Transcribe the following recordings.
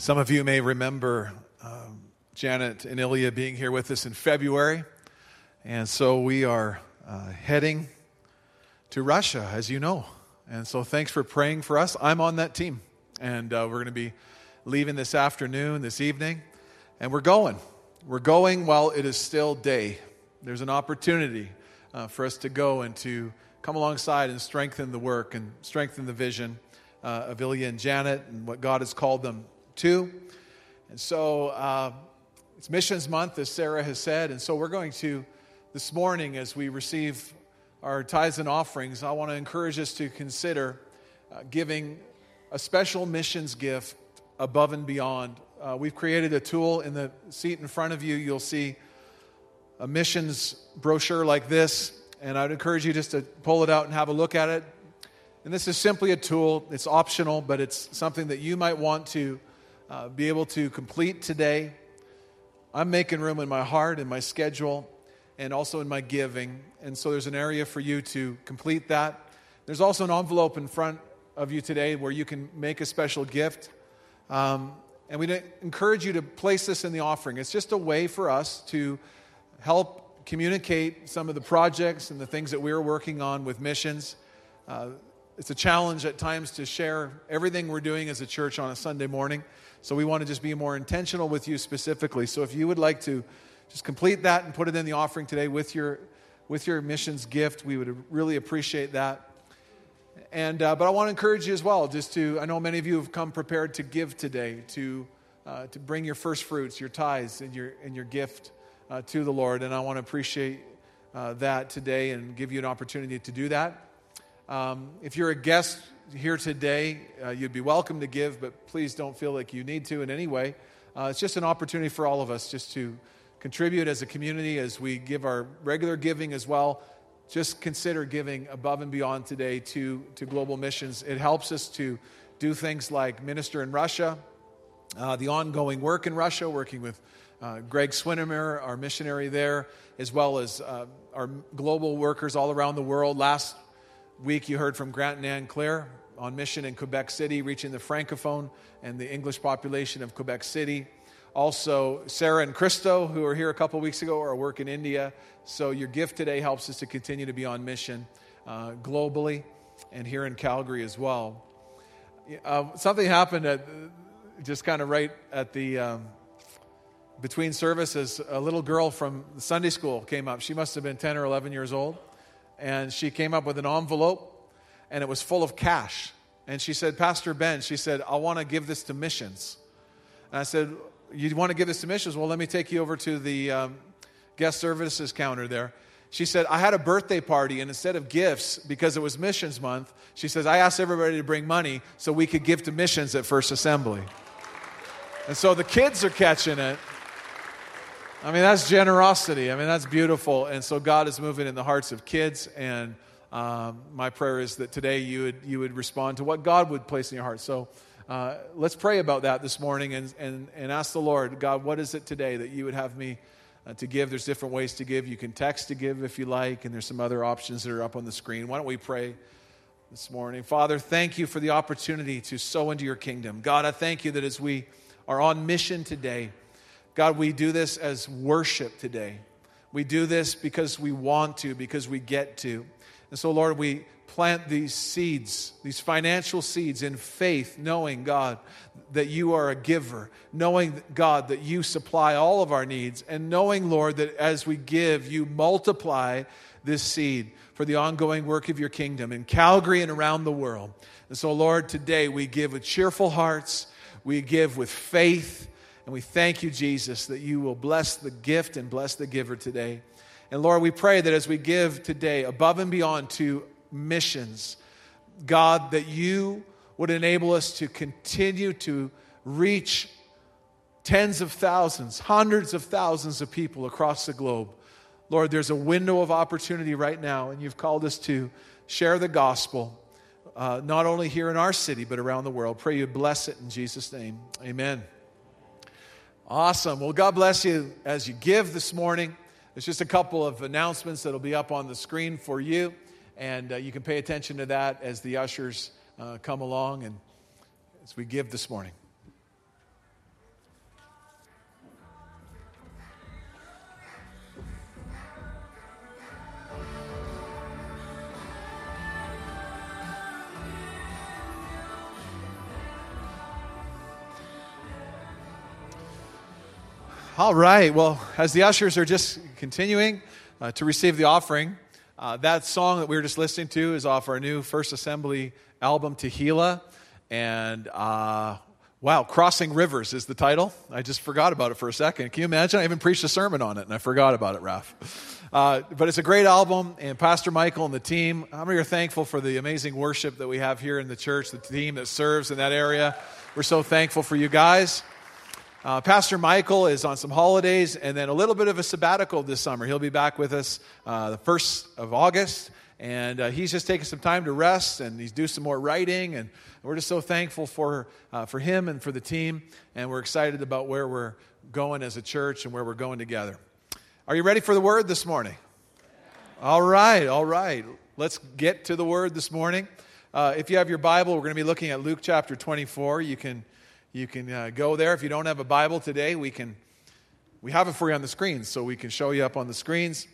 Some of you may remember um, Janet and Ilya being here with us in February. And so we are uh, heading to Russia, as you know. And so thanks for praying for us. I'm on that team. And uh, we're going to be leaving this afternoon, this evening. And we're going. We're going while it is still day. There's an opportunity uh, for us to go and to come alongside and strengthen the work and strengthen the vision uh, of Ilya and Janet and what God has called them to. And so uh, it's Missions Month, as Sarah has said. And so we're going to, this morning, as we receive our tithes and offerings, I want to encourage us to consider uh, giving a special missions gift above and beyond. Uh, we've created a tool in the seat in front of you. You'll see a missions brochure like this, and I'd encourage you just to pull it out and have a look at it. And this is simply a tool, it's optional, but it's something that you might want to uh, be able to complete today. I'm making room in my heart, in my schedule, and also in my giving. And so there's an area for you to complete that. There's also an envelope in front of you today where you can make a special gift. Um, and we encourage you to place this in the offering. It's just a way for us to help communicate some of the projects and the things that we're working on with missions. Uh, it's a challenge at times to share everything we're doing as a church on a Sunday morning. So we want to just be more intentional with you specifically. So if you would like to just complete that and put it in the offering today with your with your missions gift, we would really appreciate that. And uh, but I want to encourage you as well, just to I know many of you have come prepared to give today, to uh, to bring your first fruits, your tithes, and your and your gift uh, to the Lord. And I want to appreciate uh, that today and give you an opportunity to do that. Um, if you're a guest here today, uh, you'd be welcome to give, but please don't feel like you need to in any way. Uh, it's just an opportunity for all of us just to contribute as a community as we give our regular giving as well. Just consider giving above and beyond today to, to global missions. It helps us to do things like minister in Russia, uh, the ongoing work in Russia, working with uh, Greg Swinimer, our missionary there, as well as uh, our global workers all around the world. Last week, you heard from Grant and Ann Claire on mission in Quebec City, reaching the Francophone and the English population of Quebec City. Also, Sarah and Christo, who were here a couple weeks ago, are work in India. So, your gift today helps us to continue to be on mission uh, globally and here in Calgary as well. Uh, something happened at, just kind of right at the um, between services. A little girl from Sunday school came up. She must have been 10 or 11 years old and she came up with an envelope and it was full of cash. And she said, Pastor Ben, she said, I want to give this to missions. And I said, You want to give this to missions? Well, let me take you over to the um, guest services counter there. She said, I had a birthday party, and instead of gifts, because it was missions month, she says, I asked everybody to bring money so we could give to missions at First Assembly. And so the kids are catching it. I mean, that's generosity. I mean, that's beautiful. And so God is moving in the hearts of kids. And um, my prayer is that today you would, you would respond to what God would place in your heart. So uh, let's pray about that this morning and, and, and ask the Lord, God, what is it today that you would have me uh, to give? There's different ways to give. You can text to give if you like, and there's some other options that are up on the screen. Why don't we pray? This morning. Father, thank you for the opportunity to sow into your kingdom. God, I thank you that as we are on mission today, God, we do this as worship today. We do this because we want to, because we get to. And so, Lord, we plant these seeds, these financial seeds in faith, knowing, God, that you are a giver, knowing, God, that you supply all of our needs, and knowing, Lord, that as we give, you multiply this seed for the ongoing work of your kingdom in Calgary and around the world. And so, Lord, today we give with cheerful hearts, we give with faith and we thank you, Jesus, that you will bless the gift and bless the giver today. And Lord, we pray that as we give today above and beyond to missions, God, that you would enable us to continue to reach tens of thousands, hundreds of thousands of people across the globe. Lord, there's a window of opportunity right now, and you've called us to share the gospel, uh, not only here in our city, but around the world. Pray you bless it in Jesus' name. Amen. Awesome. Well, God bless you as you give this morning. There's just a couple of announcements that'll be up on the screen for you, and uh, you can pay attention to that as the ushers uh, come along and as we give this morning. All right. Well, as the ushers are just continuing uh, to receive the offering, uh, that song that we were just listening to is off our new First Assembly album, Tehillah. And uh, wow, Crossing Rivers is the title. I just forgot about it for a second. Can you imagine? I even preached a sermon on it and I forgot about it, Raf. Uh, but it's a great album, and Pastor Michael and the team, how many are thankful for the amazing worship that we have here in the church, the team that serves in that area? We're so thankful for you guys. Uh, Pastor Michael is on some holidays and then a little bit of a sabbatical this summer. He'll be back with us uh, the 1st of August. And uh, he's just taking some time to rest and he's doing some more writing. And we're just so thankful for, uh, for him and for the team. And we're excited about where we're going as a church and where we're going together. Are you ready for the word this morning? All right, all right. Let's get to the word this morning. Uh, if you have your Bible, we're going to be looking at Luke chapter 24. You can you can uh, go there. If you don't have a Bible today, we can we have it for you on the screens, so we can show you up on the screens.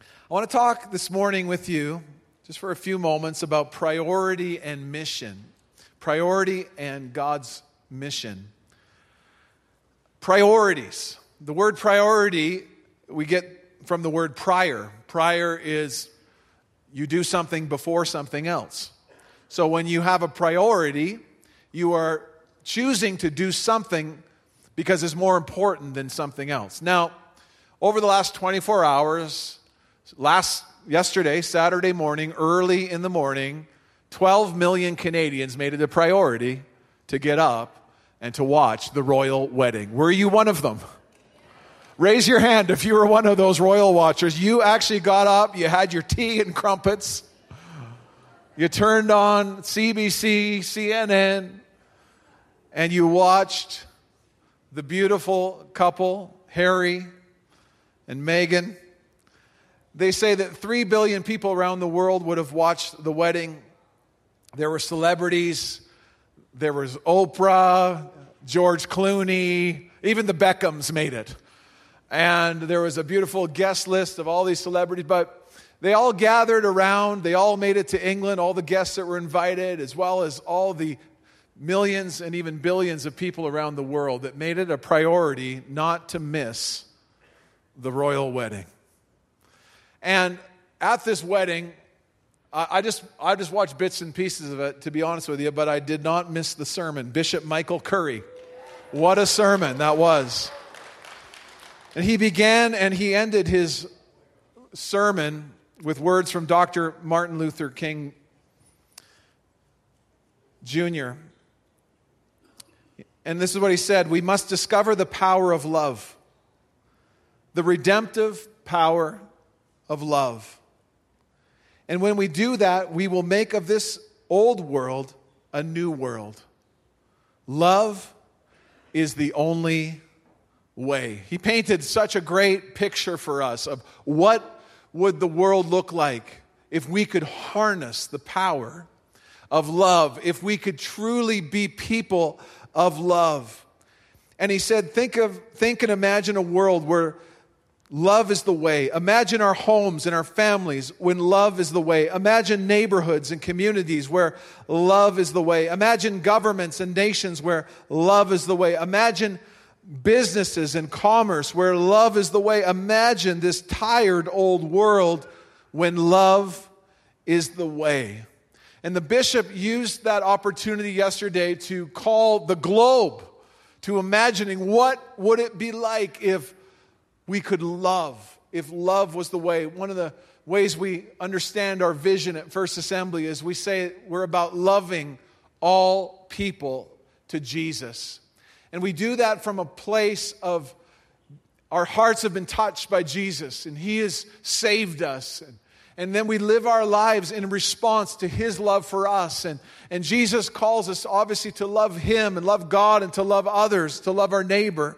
I want to talk this morning with you just for a few moments about priority and mission. Priority and God's mission. Priorities. The word priority we get from the word prior. Prior is you do something before something else. So when you have a priority, you are choosing to do something because it's more important than something else. Now, over the last 24 hours, last yesterday, Saturday morning, early in the morning, 12 million Canadians made it a priority to get up and to watch the royal wedding. Were you one of them? Raise your hand if you were one of those royal watchers. You actually got up, you had your tea and crumpets, you turned on CBC, CNN, and you watched the beautiful couple, Harry and Meghan. They say that 3 billion people around the world would have watched the wedding. There were celebrities, there was Oprah, George Clooney, even the Beckhams made it. And there was a beautiful guest list of all these celebrities, but they all gathered around. They all made it to England, all the guests that were invited, as well as all the millions and even billions of people around the world that made it a priority not to miss the royal wedding. And at this wedding, I just, I just watched bits and pieces of it, to be honest with you, but I did not miss the sermon. Bishop Michael Curry. What a sermon that was. And he began and he ended his sermon with words from Dr. Martin Luther King Jr. And this is what he said We must discover the power of love, the redemptive power of love. And when we do that, we will make of this old world a new world. Love is the only way. He painted such a great picture for us of what would the world look like if we could harness the power of love, if we could truly be people of love. And he said, think, of, think and imagine a world where love is the way. Imagine our homes and our families when love is the way. Imagine neighborhoods and communities where love is the way. Imagine governments and nations where love is the way. Imagine businesses and commerce where love is the way. Imagine this tired old world when love is the way. And the bishop used that opportunity yesterday to call the globe to imagining what would it be like if we could love, if love was the way. One of the ways we understand our vision at First Assembly is we say we're about loving all people to Jesus. And we do that from a place of our hearts have been touched by Jesus and He has saved us. And and then we live our lives in response to his love for us. And, and Jesus calls us obviously to love him and love God and to love others, to love our neighbor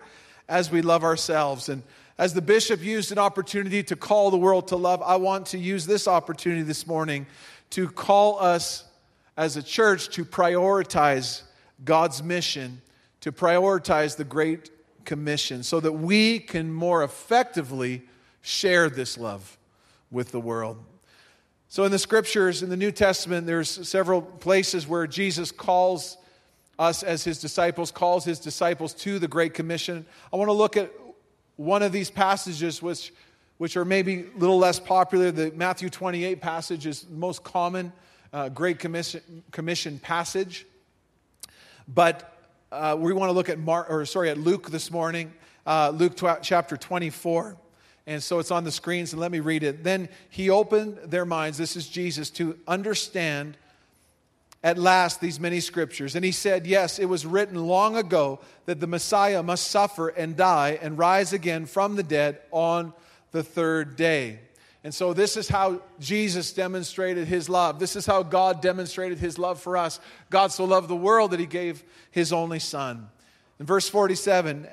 as we love ourselves. And as the bishop used an opportunity to call the world to love, I want to use this opportunity this morning to call us as a church to prioritize God's mission, to prioritize the Great Commission, so that we can more effectively share this love with the world. So, in the scriptures, in the New Testament, there's several places where Jesus calls us as his disciples, calls his disciples to the Great Commission. I want to look at one of these passages, which, which are maybe a little less popular, the Matthew 28 passage is the most common uh, Great Commission, Commission passage. But uh, we want to look at Mark, or sorry, at Luke this morning, uh, Luke tw- chapter 24. And so it's on the screens, and let me read it. Then he opened their minds, this is Jesus, to understand at last these many scriptures. And he said, Yes, it was written long ago that the Messiah must suffer and die and rise again from the dead on the third day. And so, this is how Jesus demonstrated his love. This is how God demonstrated his love for us. God so loved the world that he gave his only Son. In verse 47,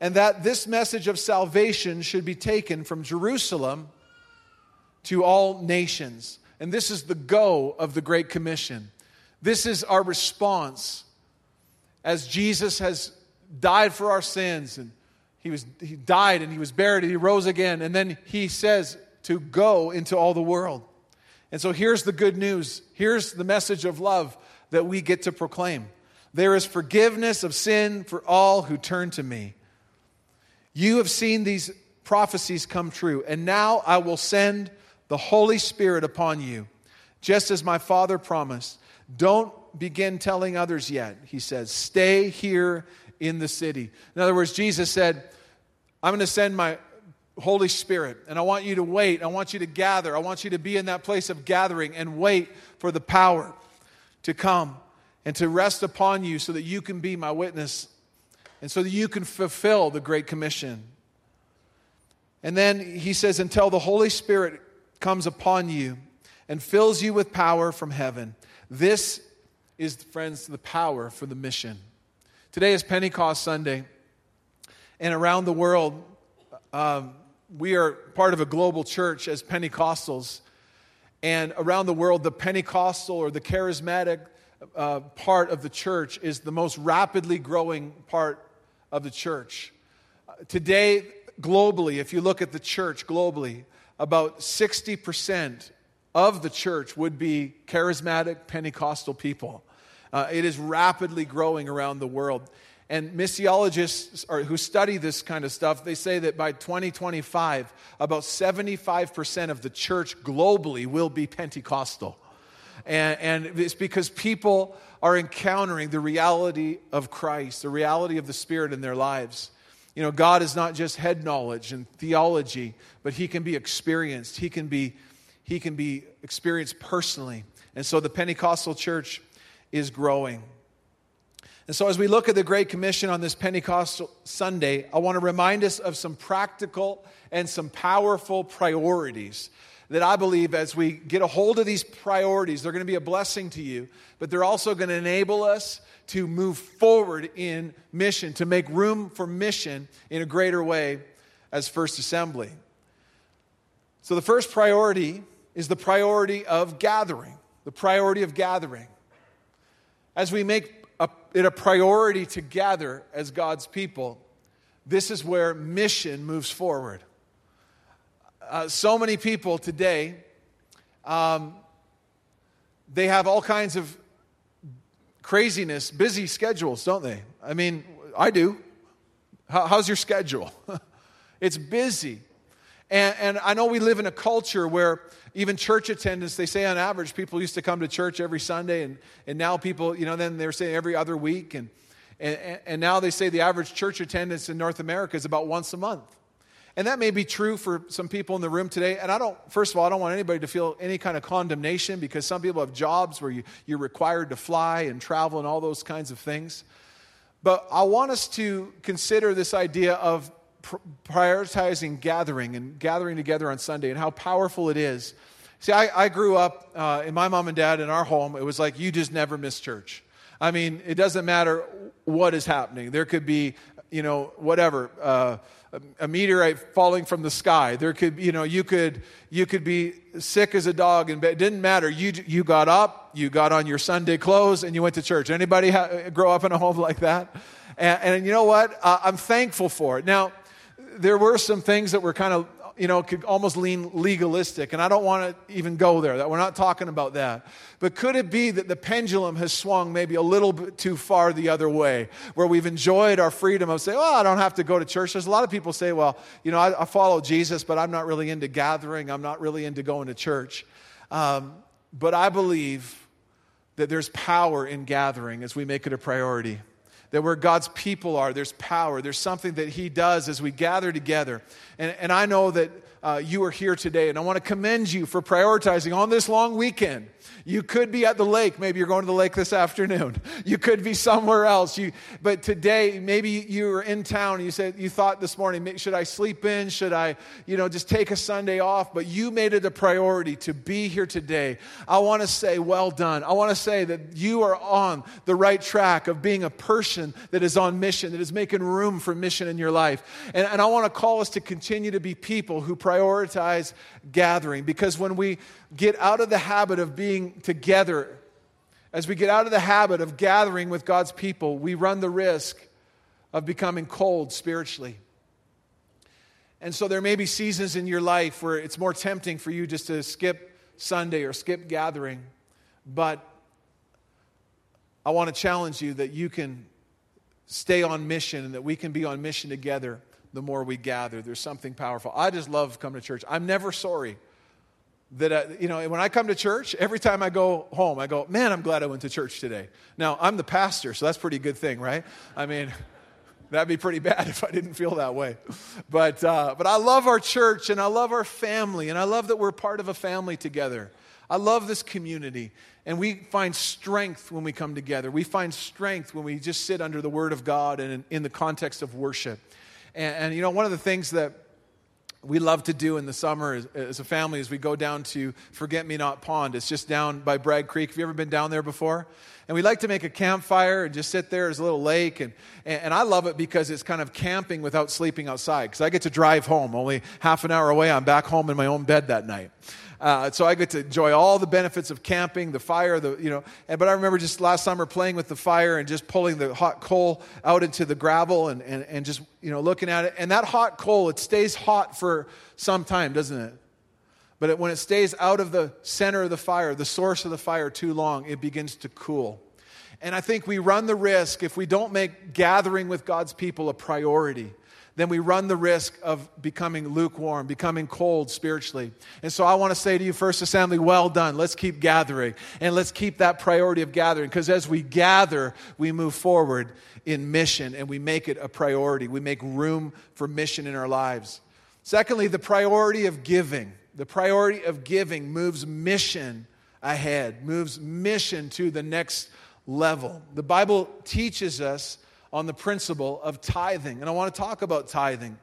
and that this message of salvation should be taken from Jerusalem to all nations. And this is the go of the Great Commission. This is our response as Jesus has died for our sins and he was he died and he was buried and he rose again and then he says to go into all the world. And so here's the good news. Here's the message of love that we get to proclaim. There is forgiveness of sin for all who turn to me. You have seen these prophecies come true, and now I will send the Holy Spirit upon you, just as my Father promised. Don't begin telling others yet, he says. Stay here in the city. In other words, Jesus said, I'm going to send my Holy Spirit. And I want you to wait. I want you to gather. I want you to be in that place of gathering and wait for the power to come and to rest upon you so that you can be my witness and so that you can fulfill the Great Commission. And then he says, until the Holy Spirit comes upon you and fills you with power from heaven. This is, friends, the power for the mission. Today is Pentecost Sunday, and around the world, um, we are part of a global church as Pentecostals. And around the world, the Pentecostal or the charismatic uh, part of the church is the most rapidly growing part of the church. Today, globally, if you look at the church globally, about 60% of the church would be charismatic Pentecostal people. Uh, it is rapidly growing around the world. And missiologists are, who study this kind of stuff, they say that by 2025, about 75% of the church globally will be Pentecostal. And, and it's because people are encountering the reality of Christ, the reality of the Spirit in their lives. You know, God is not just head knowledge and theology, but He can be experienced. He can be, he can be experienced personally. And so the Pentecostal church is growing. And so, as we look at the Great Commission on this Pentecostal Sunday, I want to remind us of some practical and some powerful priorities that I believe as we get a hold of these priorities, they're going to be a blessing to you, but they're also going to enable us to move forward in mission, to make room for mission in a greater way as First Assembly. So, the first priority is the priority of gathering, the priority of gathering. As we make a, it a priority to gather as God's people, this is where mission moves forward. Uh, so many people today, um, they have all kinds of craziness, busy schedules, don't they? I mean, I do. How, how's your schedule? it's busy. And, and I know we live in a culture where even church attendance, they say on average, people used to come to church every Sunday, and, and now people, you know, then they're saying every other week. And, and, and now they say the average church attendance in North America is about once a month. And that may be true for some people in the room today. And I don't, first of all, I don't want anybody to feel any kind of condemnation because some people have jobs where you, you're required to fly and travel and all those kinds of things. But I want us to consider this idea of prioritizing gathering and gathering together on Sunday and how powerful it is. See, I, I grew up uh, in my mom and dad in our home. It was like you just never miss church. I mean, it doesn't matter what is happening. There could be, you know, whatever. Uh, a meteorite falling from the sky. There could, you know, you could, you could be sick as a dog, and it didn't matter. You, you got up, you got on your Sunday clothes, and you went to church. Anybody ha- grow up in a home like that? And, and you know what? Uh, I'm thankful for it. Now, there were some things that were kind of you know, could almost lean legalistic, and I don't want to even go there. That we're not talking about that. But could it be that the pendulum has swung maybe a little bit too far the other way, where we've enjoyed our freedom of saying, "Well, I don't have to go to church." There's a lot of people say, "Well, you know, I, I follow Jesus, but I'm not really into gathering. I'm not really into going to church." Um, but I believe that there's power in gathering as we make it a priority that where God's people are, there's power. There's something that He does as we gather together. And, and I know that uh, you are here today, and I want to commend you for prioritizing on this long weekend you could be at the lake. Maybe you're going to the lake this afternoon. You could be somewhere else. You, but today, maybe you were in town and you said, you thought this morning, should I sleep in? Should I, you know, just take a Sunday off? But you made it a priority to be here today. I want to say, well done. I want to say that you are on the right track of being a person that is on mission, that is making room for mission in your life. And, and I want to call us to continue to be people who prioritize gathering because when we get out of the habit of being together, as we get out of the habit of gathering with God's people, we run the risk of becoming cold spiritually. And so there may be seasons in your life where it's more tempting for you just to skip Sunday or skip gathering. But I want to challenge you that you can stay on mission and that we can be on mission together the more we gather. There's something powerful. I just love coming to church. I'm never sorry that I, you know when i come to church every time i go home i go man i'm glad i went to church today now i'm the pastor so that's pretty good thing right i mean that'd be pretty bad if i didn't feel that way but uh, but i love our church and i love our family and i love that we're part of a family together i love this community and we find strength when we come together we find strength when we just sit under the word of god and in, in the context of worship and, and you know one of the things that we love to do in the summer as, as, a family is we go down to Forget Me Not Pond. It's just down by Bragg Creek. Have you ever been down there before? And we like to make a campfire and just sit there. There's a little lake. And, and I love it because it's kind of camping without sleeping outside. Because I get to drive home. Only half an hour away, I'm back home in my own bed that night. Uh, so I get to enjoy all the benefits of camping, the fire, the, you know. And, but I remember just last summer playing with the fire and just pulling the hot coal out into the gravel and, and, and just, you know, looking at it. And that hot coal, it stays hot for some time, doesn't it? But it, when it stays out of the center of the fire, the source of the fire too long, it begins to cool. And I think we run the risk if we don't make gathering with God's people a priority then we run the risk of becoming lukewarm, becoming cold spiritually. And so I want to say to you, First Assembly, well done. Let's keep gathering and let's keep that priority of gathering because as we gather, we move forward in mission and we make it a priority. We make room for mission in our lives. Secondly, the priority of giving. The priority of giving moves mission ahead, moves mission to the next level. The Bible teaches us on the principle of tithing. And I want to talk about tithing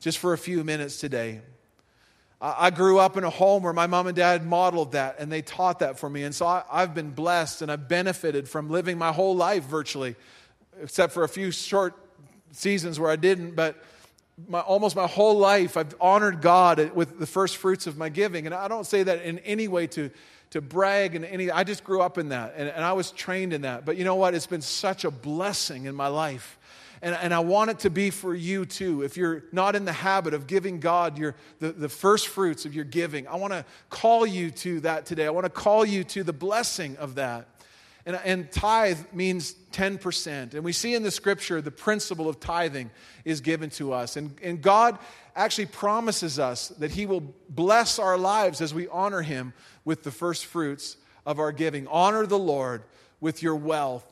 just for a few minutes today. I grew up in a home where my mom and dad modeled that and they taught that for me. And so I, have been blessed and I've benefited from living my whole life virtually, except for a few short seasons where I didn't. But my, almost my whole life, I've honored God with the first fruits of my giving. And I don't say that in any way to to brag and any i just grew up in that and, and i was trained in that but you know what it's been such a blessing in my life and, and I want it to be for you too. If you're not in the habit of giving God your, the, the first fruits of your giving, I want to call you to that today. I want to call you to the blessing of that. And, and tithe means 10%. And we see in the scripture the principle of tithing is given to us. And, and God actually promises us that He will bless our lives as we honor Him with the first fruits of our giving. Honor the Lord with your wealth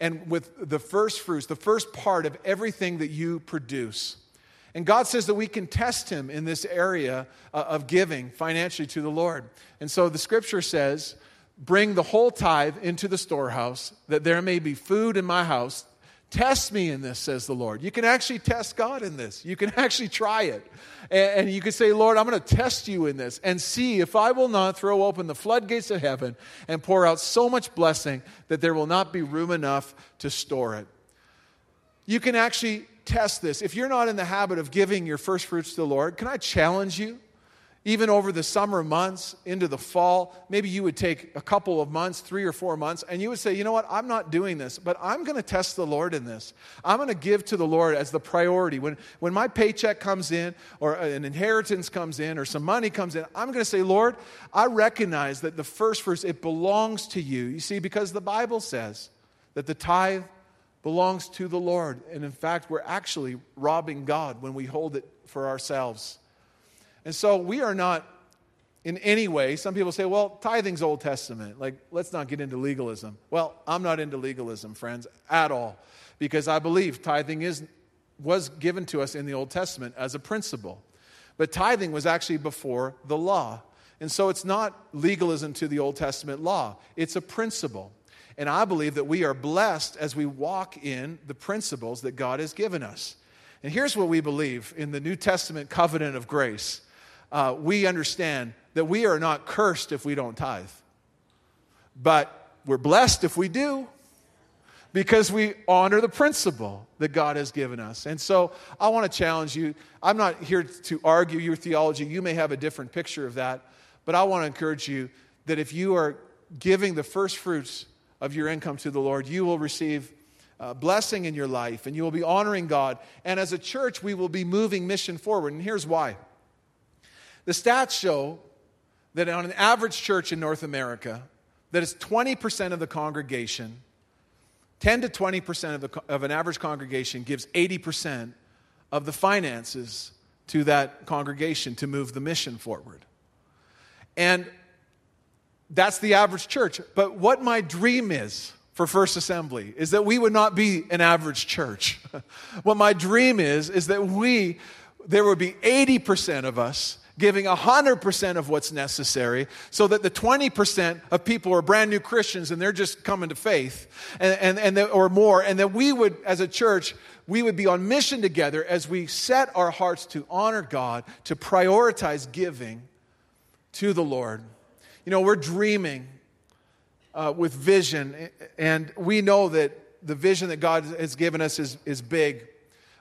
and with the first fruits, the first part of everything that you produce. And God says that we can test Him in this area uh, of giving financially to the Lord. And so the scripture says, Bring the whole tithe into the storehouse, that there may be food in my house. Test me in this, says the Lord. You can actually test God in this. You can actually try it. And, you can say, Lord, I'm going to test you in this and see if I will not throw open the floodgates of heaven and pour out so much blessing that there will not be room enough to store it. You can actually test this. If you're not in the habit of giving your first fruits to the Lord, can I challenge you? Even over the summer months into the fall, maybe you would take a couple of months, three or four months, and you would say, you know what, I'm not doing this, but I'm going to test the Lord in this. I'm going to give to the Lord as the priority. When, when my paycheck comes in, or an inheritance comes in, or some money comes in, I'm going to say, Lord, I recognize that the first fruits, it belongs to you. You see, because the Bible says that the tithe belongs to the Lord. And in fact, we're actually robbing God when we hold it for ourselves. And so we are not in any way, some people say, well, tithing's Old Testament. Like, let's not get into legalism. Well, I'm not into legalism, friends, at all, because I believe tithing is, was given to us in the Old Testament as a principle. But tithing was actually before the law. And so it's not legalism to the Old Testament law, it's a principle. And I believe that we are blessed as we walk in the principles that God has given us. And here's what we believe in the New Testament covenant of grace uh, we understand that we are not cursed if we don't tithe, but we're blessed if we do because we honor the principle that God has given us. And so I want to challenge you. I'm not here to argue your theology. You may have a different picture of that, but I want to encourage you that if you are giving the first fruits of your income to the Lord, you will receive uh, blessing in your life and you will be honoring God. And as a church, we will be moving mission forward. And here's why the stats show that on an average church in North America, that is 20% of the congregation, 10 to 20% of, the, of an average congregation gives 80% of the finances to that congregation to move the mission forward. And that's the average church. But what my dream is for First Assembly is that we would not be an average church. what my dream is, is that we, there would be 80% of us giving 100% of what's necessary so that the 20% of people are brand new Christians and they're just coming to faith and, and, and that, or more, and that we would, as a church, we would be on mission together as we set our hearts to honor God, to prioritize giving to the Lord. You know, we're dreaming uh, with vision, and we know that the vision that God has given us is, is big.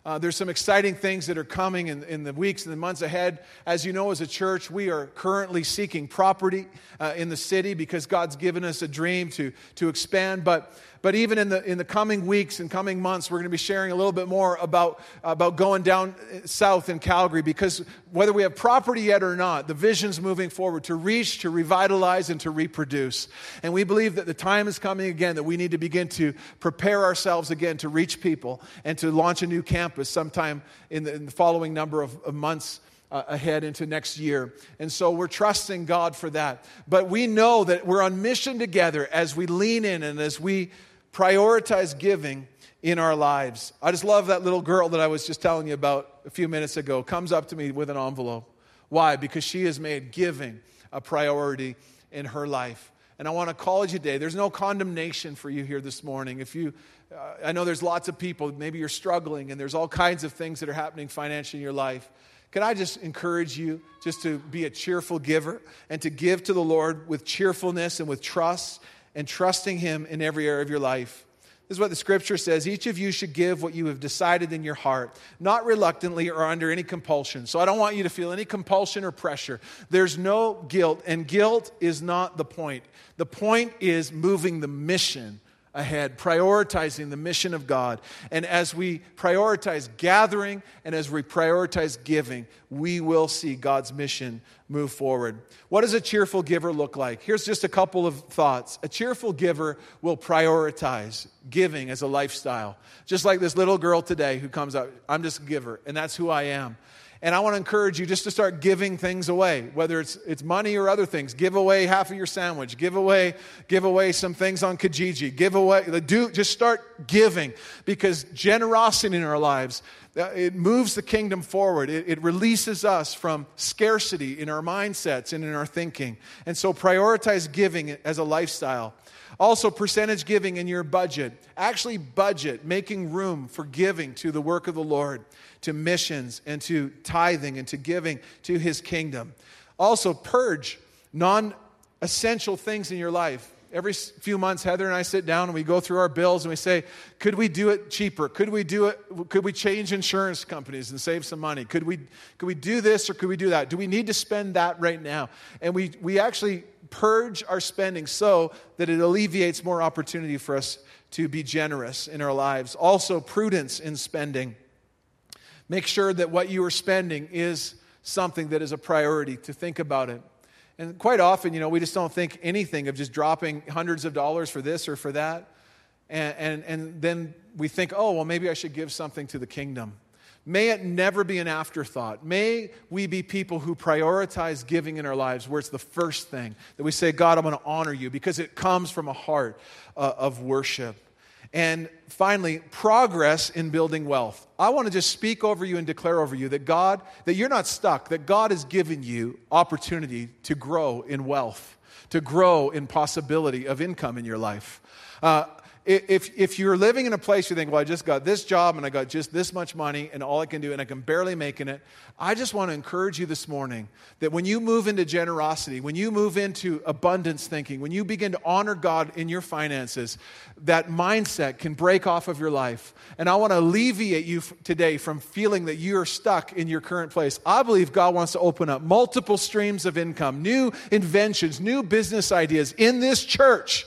Uh, there's some exciting things that are coming in, in the weeks and the months ahead. As you know, as a church, we are currently seeking property uh, in the city because God's given us a dream to, to expand. But but even in the, in the coming weeks and coming months, we're going to be sharing a little bit more about, about going down uh, south in Calgary because whether we have property yet or not, the vision's moving forward to reach, to revitalize, and to reproduce. And we believe that the time is coming again that we need to begin to prepare ourselves again to reach people and to launch a new campus sometime in the, in the following number of, of months uh, ahead into next year. And so we're trusting God for that. But we know that we're on mission together as we lean in and as we prioritize giving in our lives. I just love that little girl that I was just telling you about a few minutes ago, comes up to me with an envelope. Why? Because she has made giving a priority in her life. And I want to call you today. There's no condemnation for you here this morning. If you, uh, I know there's lots of people, maybe you're struggling and there's all kinds of things that are happening financially in your life. Can I just encourage you just to be a cheerful giver and to give to the Lord with cheerfulness and with trust and trusting Him in every area of your life. This is what the scripture says. Each of you should give what you have decided in your heart, not reluctantly or under any compulsion. So I don't want you to feel any compulsion or pressure. There's no guilt, and guilt is not the point. The point is moving the mission ahead, prioritizing the mission of God. And as we prioritize gathering and as we prioritize giving, we will see God's mission move forward. What does a cheerful giver look like? Here's just a couple of thoughts. A cheerful giver will prioritize giving as a lifestyle. Just like this little girl today who comes out, I'm just a giver, and that's who I am. And I want to encourage you just to start giving things away, whether it's, it's money or other things. Give away half of your sandwich. Give away, give away some things on Kijiji. Give away, do, just start giving because generosity in our lives, uh, it moves the kingdom forward. It, it releases us from scarcity in our mindsets and in our thinking. And so prioritize giving as a lifestyle. Also, percentage giving in your budget. Actually, budget, making room for giving to the work of the Lord to missions and to tithing and to giving to his kingdom. Also, purge non essential things in your life. Every few months, Heather and I sit down and we go through our bills and we say, could we do it cheaper? Could we do it? Could we change insurance companies and save some money? Could we, could we do this or could we do that? Do we need to spend that right now? And we, we actually purge our spending so that it alleviates more opportunity for us to be generous in our lives. Also, prudence in spending. Make sure that what you are spending is something that is a priority, to think about it. And quite often, you know, we just don't think anything of just dropping hundreds of dollars for this or for that. And, and, and then we think, oh, well, maybe I should give something to the kingdom. May it never be an afterthought. May we be people who prioritize giving in our lives, where it's the first thing that we say, God, I'm going to honor you because it comes from a heart uh, of worship. And finally, progress in building wealth. I want to just speak over you and declare over you that God, that you're not stuck, that God has given you opportunity to grow in wealth, to grow in possibility of income in your life. Uh, if, if you're living in a place you think, well, I just got this job and I got just this much money and all I can do and I can barely make it, I just want to encourage you this morning that when you move into generosity, when you move into abundance thinking, when you begin to honor God in your finances, that mindset can break off of your life. And I want to alleviate you today from feeling that you are stuck in your current place. I believe God wants to open up multiple streams of income, new inventions, new business ideas in this church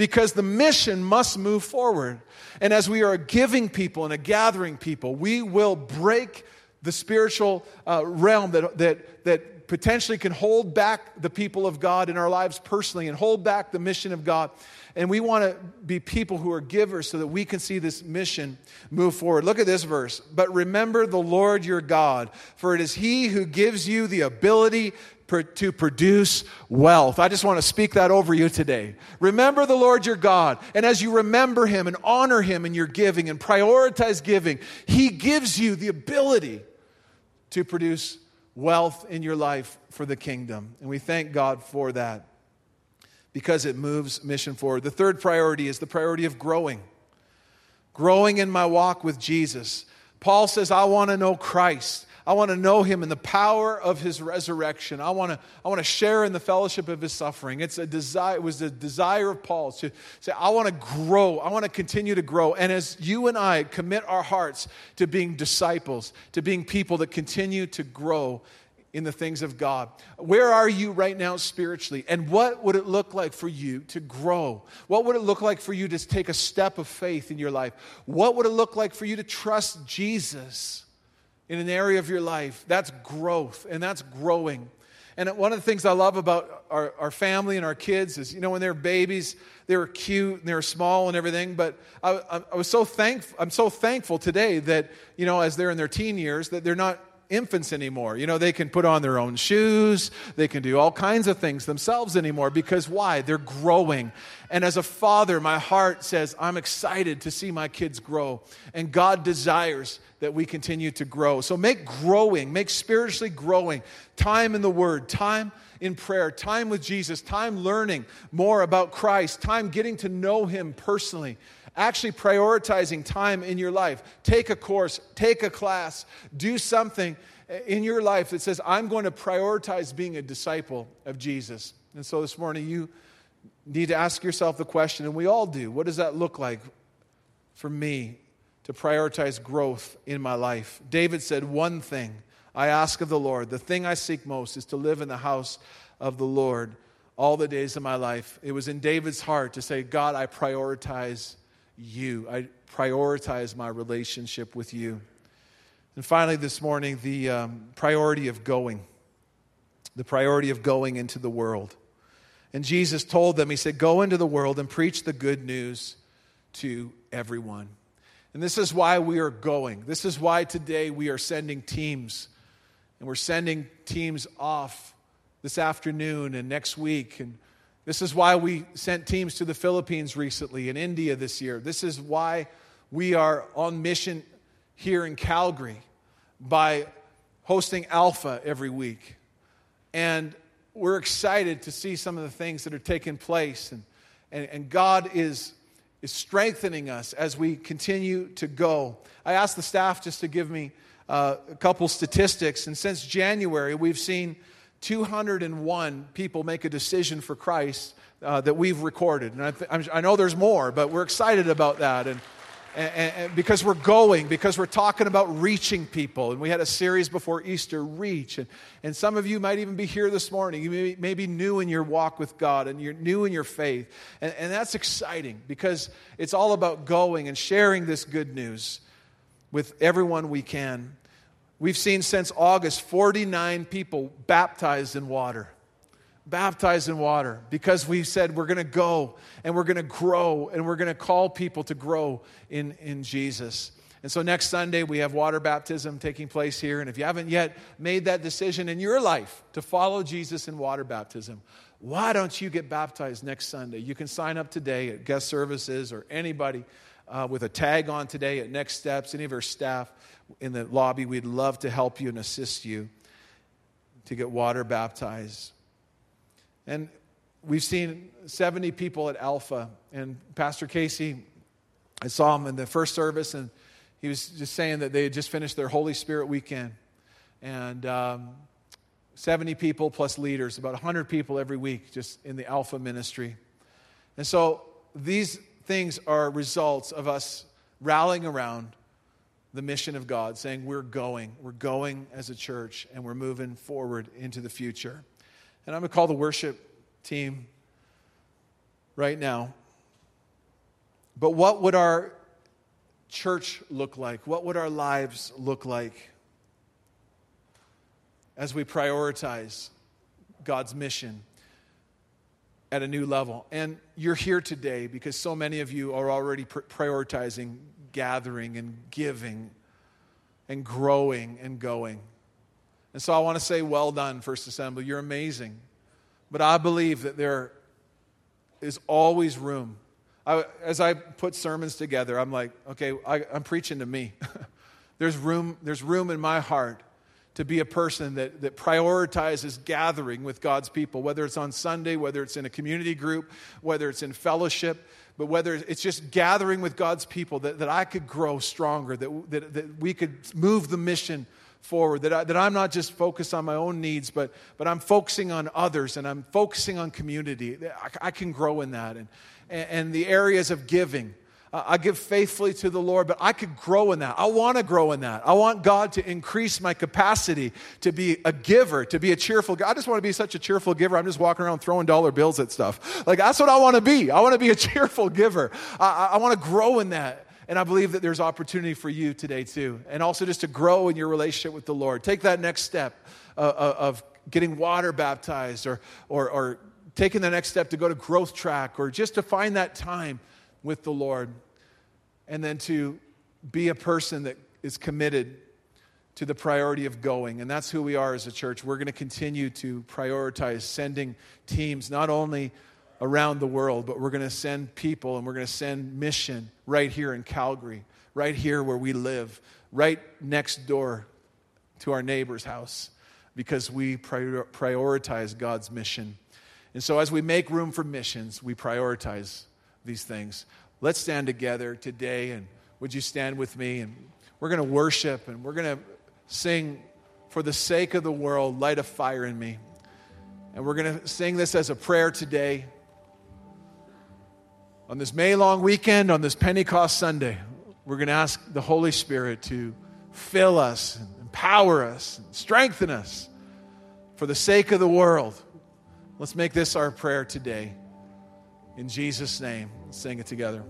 because the mission must move forward. And as we are a giving people and a gathering people, we will break the spiritual uh, realm that, that, that potentially can hold back the people of God in our lives personally and hold back the mission of God. And we want to be people who are givers so that we can see this mission move forward. Look at this verse. But remember the Lord your God, for it is He who gives you the ability to produce wealth. I just want to speak that over you today. Remember the Lord your God. And as you remember him and honor him in your giving and prioritize giving, he gives you the ability to produce wealth in your life for the kingdom. And we thank God for that because it moves mission forward. The third priority is the priority of growing. Growing in my walk with Jesus. Paul says, I want to know Christ. I want to know him in the power of his resurrection. I want to, I want to share in the fellowship of his suffering. It's a desire, it was a desire of Paul to say, I want to grow. I want to continue to grow. And as you and I commit our hearts to being disciples, to being people that continue to grow in the things of God. Where are you right now spiritually? And what would it look like for you to grow? What would it look like for you to take a step of faith in your life? What would it look like for you to trust Jesus? In an area of your life, that's growth and that's growing. And one of the things I love about our, our family and our kids is, you know, when they're babies, they were cute and they were small and everything. But I, I, I was so thankful. I'm so thankful today that, you know, as they're in their teen years, that they're not infants anymore. You know, they can put on their own shoes, they can do all kinds of things themselves anymore because why? They're growing. And as a father, my heart says, I'm excited to see my kids grow. And God desires that we continue to grow. So make growing, make spiritually growing time in the Word, time in prayer, time with Jesus, time learning more about Christ, time getting to know Him personally actually prioritizing time in your life. Take a course, take a class, do something in your life that says, I'm going to prioritize being a disciple of Jesus. And so this morning, you need to ask yourself the question, and we all do what does that look like for me to prioritize growth in my life? David said, One thing I ask of the Lord, the thing I seek most is to live in the house of the Lord all the days of my life. It was in David's heart to say, God, I prioritize you. I prioritize my relationship with you. And finally, this morning, the um, priority of going. The priority of going into the world. And Jesus told them, He said, Go into the world and preach the good news to everyone. And this is why we are going. This is why today we are sending teams. And we're sending teams off this afternoon and next week. And this is why we sent teams to the Philippines recently and India this year. This is why we are on mission here in Calgary by hosting Alpha every week. And we're excited to see some of the things that are taking place. And, and, and God is, is strengthening us as we continue to go. I asked the staff just to give me uh, a couple statistics. And since January, we've seen 201 people make a decision for Christ uh, that we've recorded. And I, th- I, know there's more, but we're excited about that. And, and, and, because we're going, because we're talking about reaching people. And we had a series before Easter, Reach. And, and some of you might even be here this morning. You may, may be new in your walk with God and you're new in your faith. And, and that's exciting because it's all about going and sharing this good news with everyone we can. We've seen since August 49 people baptized in water. Baptized in water because we said we're going to go and we're going to grow and we're going to call people to grow in, in Jesus. And so next Sunday, we have water baptism taking place here. And if you haven't yet made that decision in your life to follow Jesus in water baptism, why don't you get baptized next Sunday? You can sign up today at guest services or anybody uh, with a tag on today at Next Steps, any of our staff in the lobby. We'd love to help you and assist you to get water baptized. And we've seen 70 people at Alpha. And Pastor Casey, I saw him in the first service, and he was just saying that they had just finished their Holy Spirit weekend. And um, 70 people plus leaders, about 100 people every week just in the Alpha ministry. And so these things are results of us rallying around the mission of God, saying, We're going, we're going as a church, and we're moving forward into the future. And I'm going to call the worship team right now. But what would our church look like? What would our lives look like as we prioritize God's mission at a new level? And you're here today because so many of you are already prioritizing gathering and giving and growing and going. And so I want to say, well done, First Assembly. You're amazing. But I believe that there is always room. I, as I put sermons together, I'm like, okay, I, I'm preaching to me. there's, room, there's room in my heart to be a person that, that prioritizes gathering with God's people, whether it's on Sunday, whether it's in a community group, whether it's in fellowship, but whether it's just gathering with God's people, that, that I could grow stronger, that, that, that we could move the mission forward, that, I, that I'm not just focused on my own needs, but, but I'm focusing on others and I'm focusing on community. I, I can grow in that. And, and the areas of giving. I give faithfully to the Lord, but I could grow in that. I want to grow in that. I want God to increase my capacity to be a giver, to be a cheerful. guy. I just want to be such a cheerful giver. I'm just walking around throwing dollar bills at stuff. Like that's what I want to be. I want to be a cheerful giver. I, I want to grow in that. And I believe that there's opportunity for you today too. And also just to grow in your relationship with the Lord. Take that next step uh, uh of getting water baptized or, or, or taking the next step to go to growth track or just to find that time with the Lord and then to be a person that is committed to the priority of going. And that's who we are as a church. We're going to continue to prioritize sending teams not only around the world, but we're going to send people and we're going to send mission right here in Calgary, right here where we live, right next door to our neighbor's house because we prioritize God's mission. And so, as we make room for missions, we prioritize these things. Let's stand together today, and would you stand with me? And we're going to worship and we're going to sing, For the sake of the world, light a fire in me. And we're going to sing this as a prayer today. On this May long weekend, on this Pentecost Sunday, we're going to ask the Holy Spirit to fill us, and empower us, and strengthen us for the sake of the world. Let's make this our prayer today. In Jesus' name, sing it together.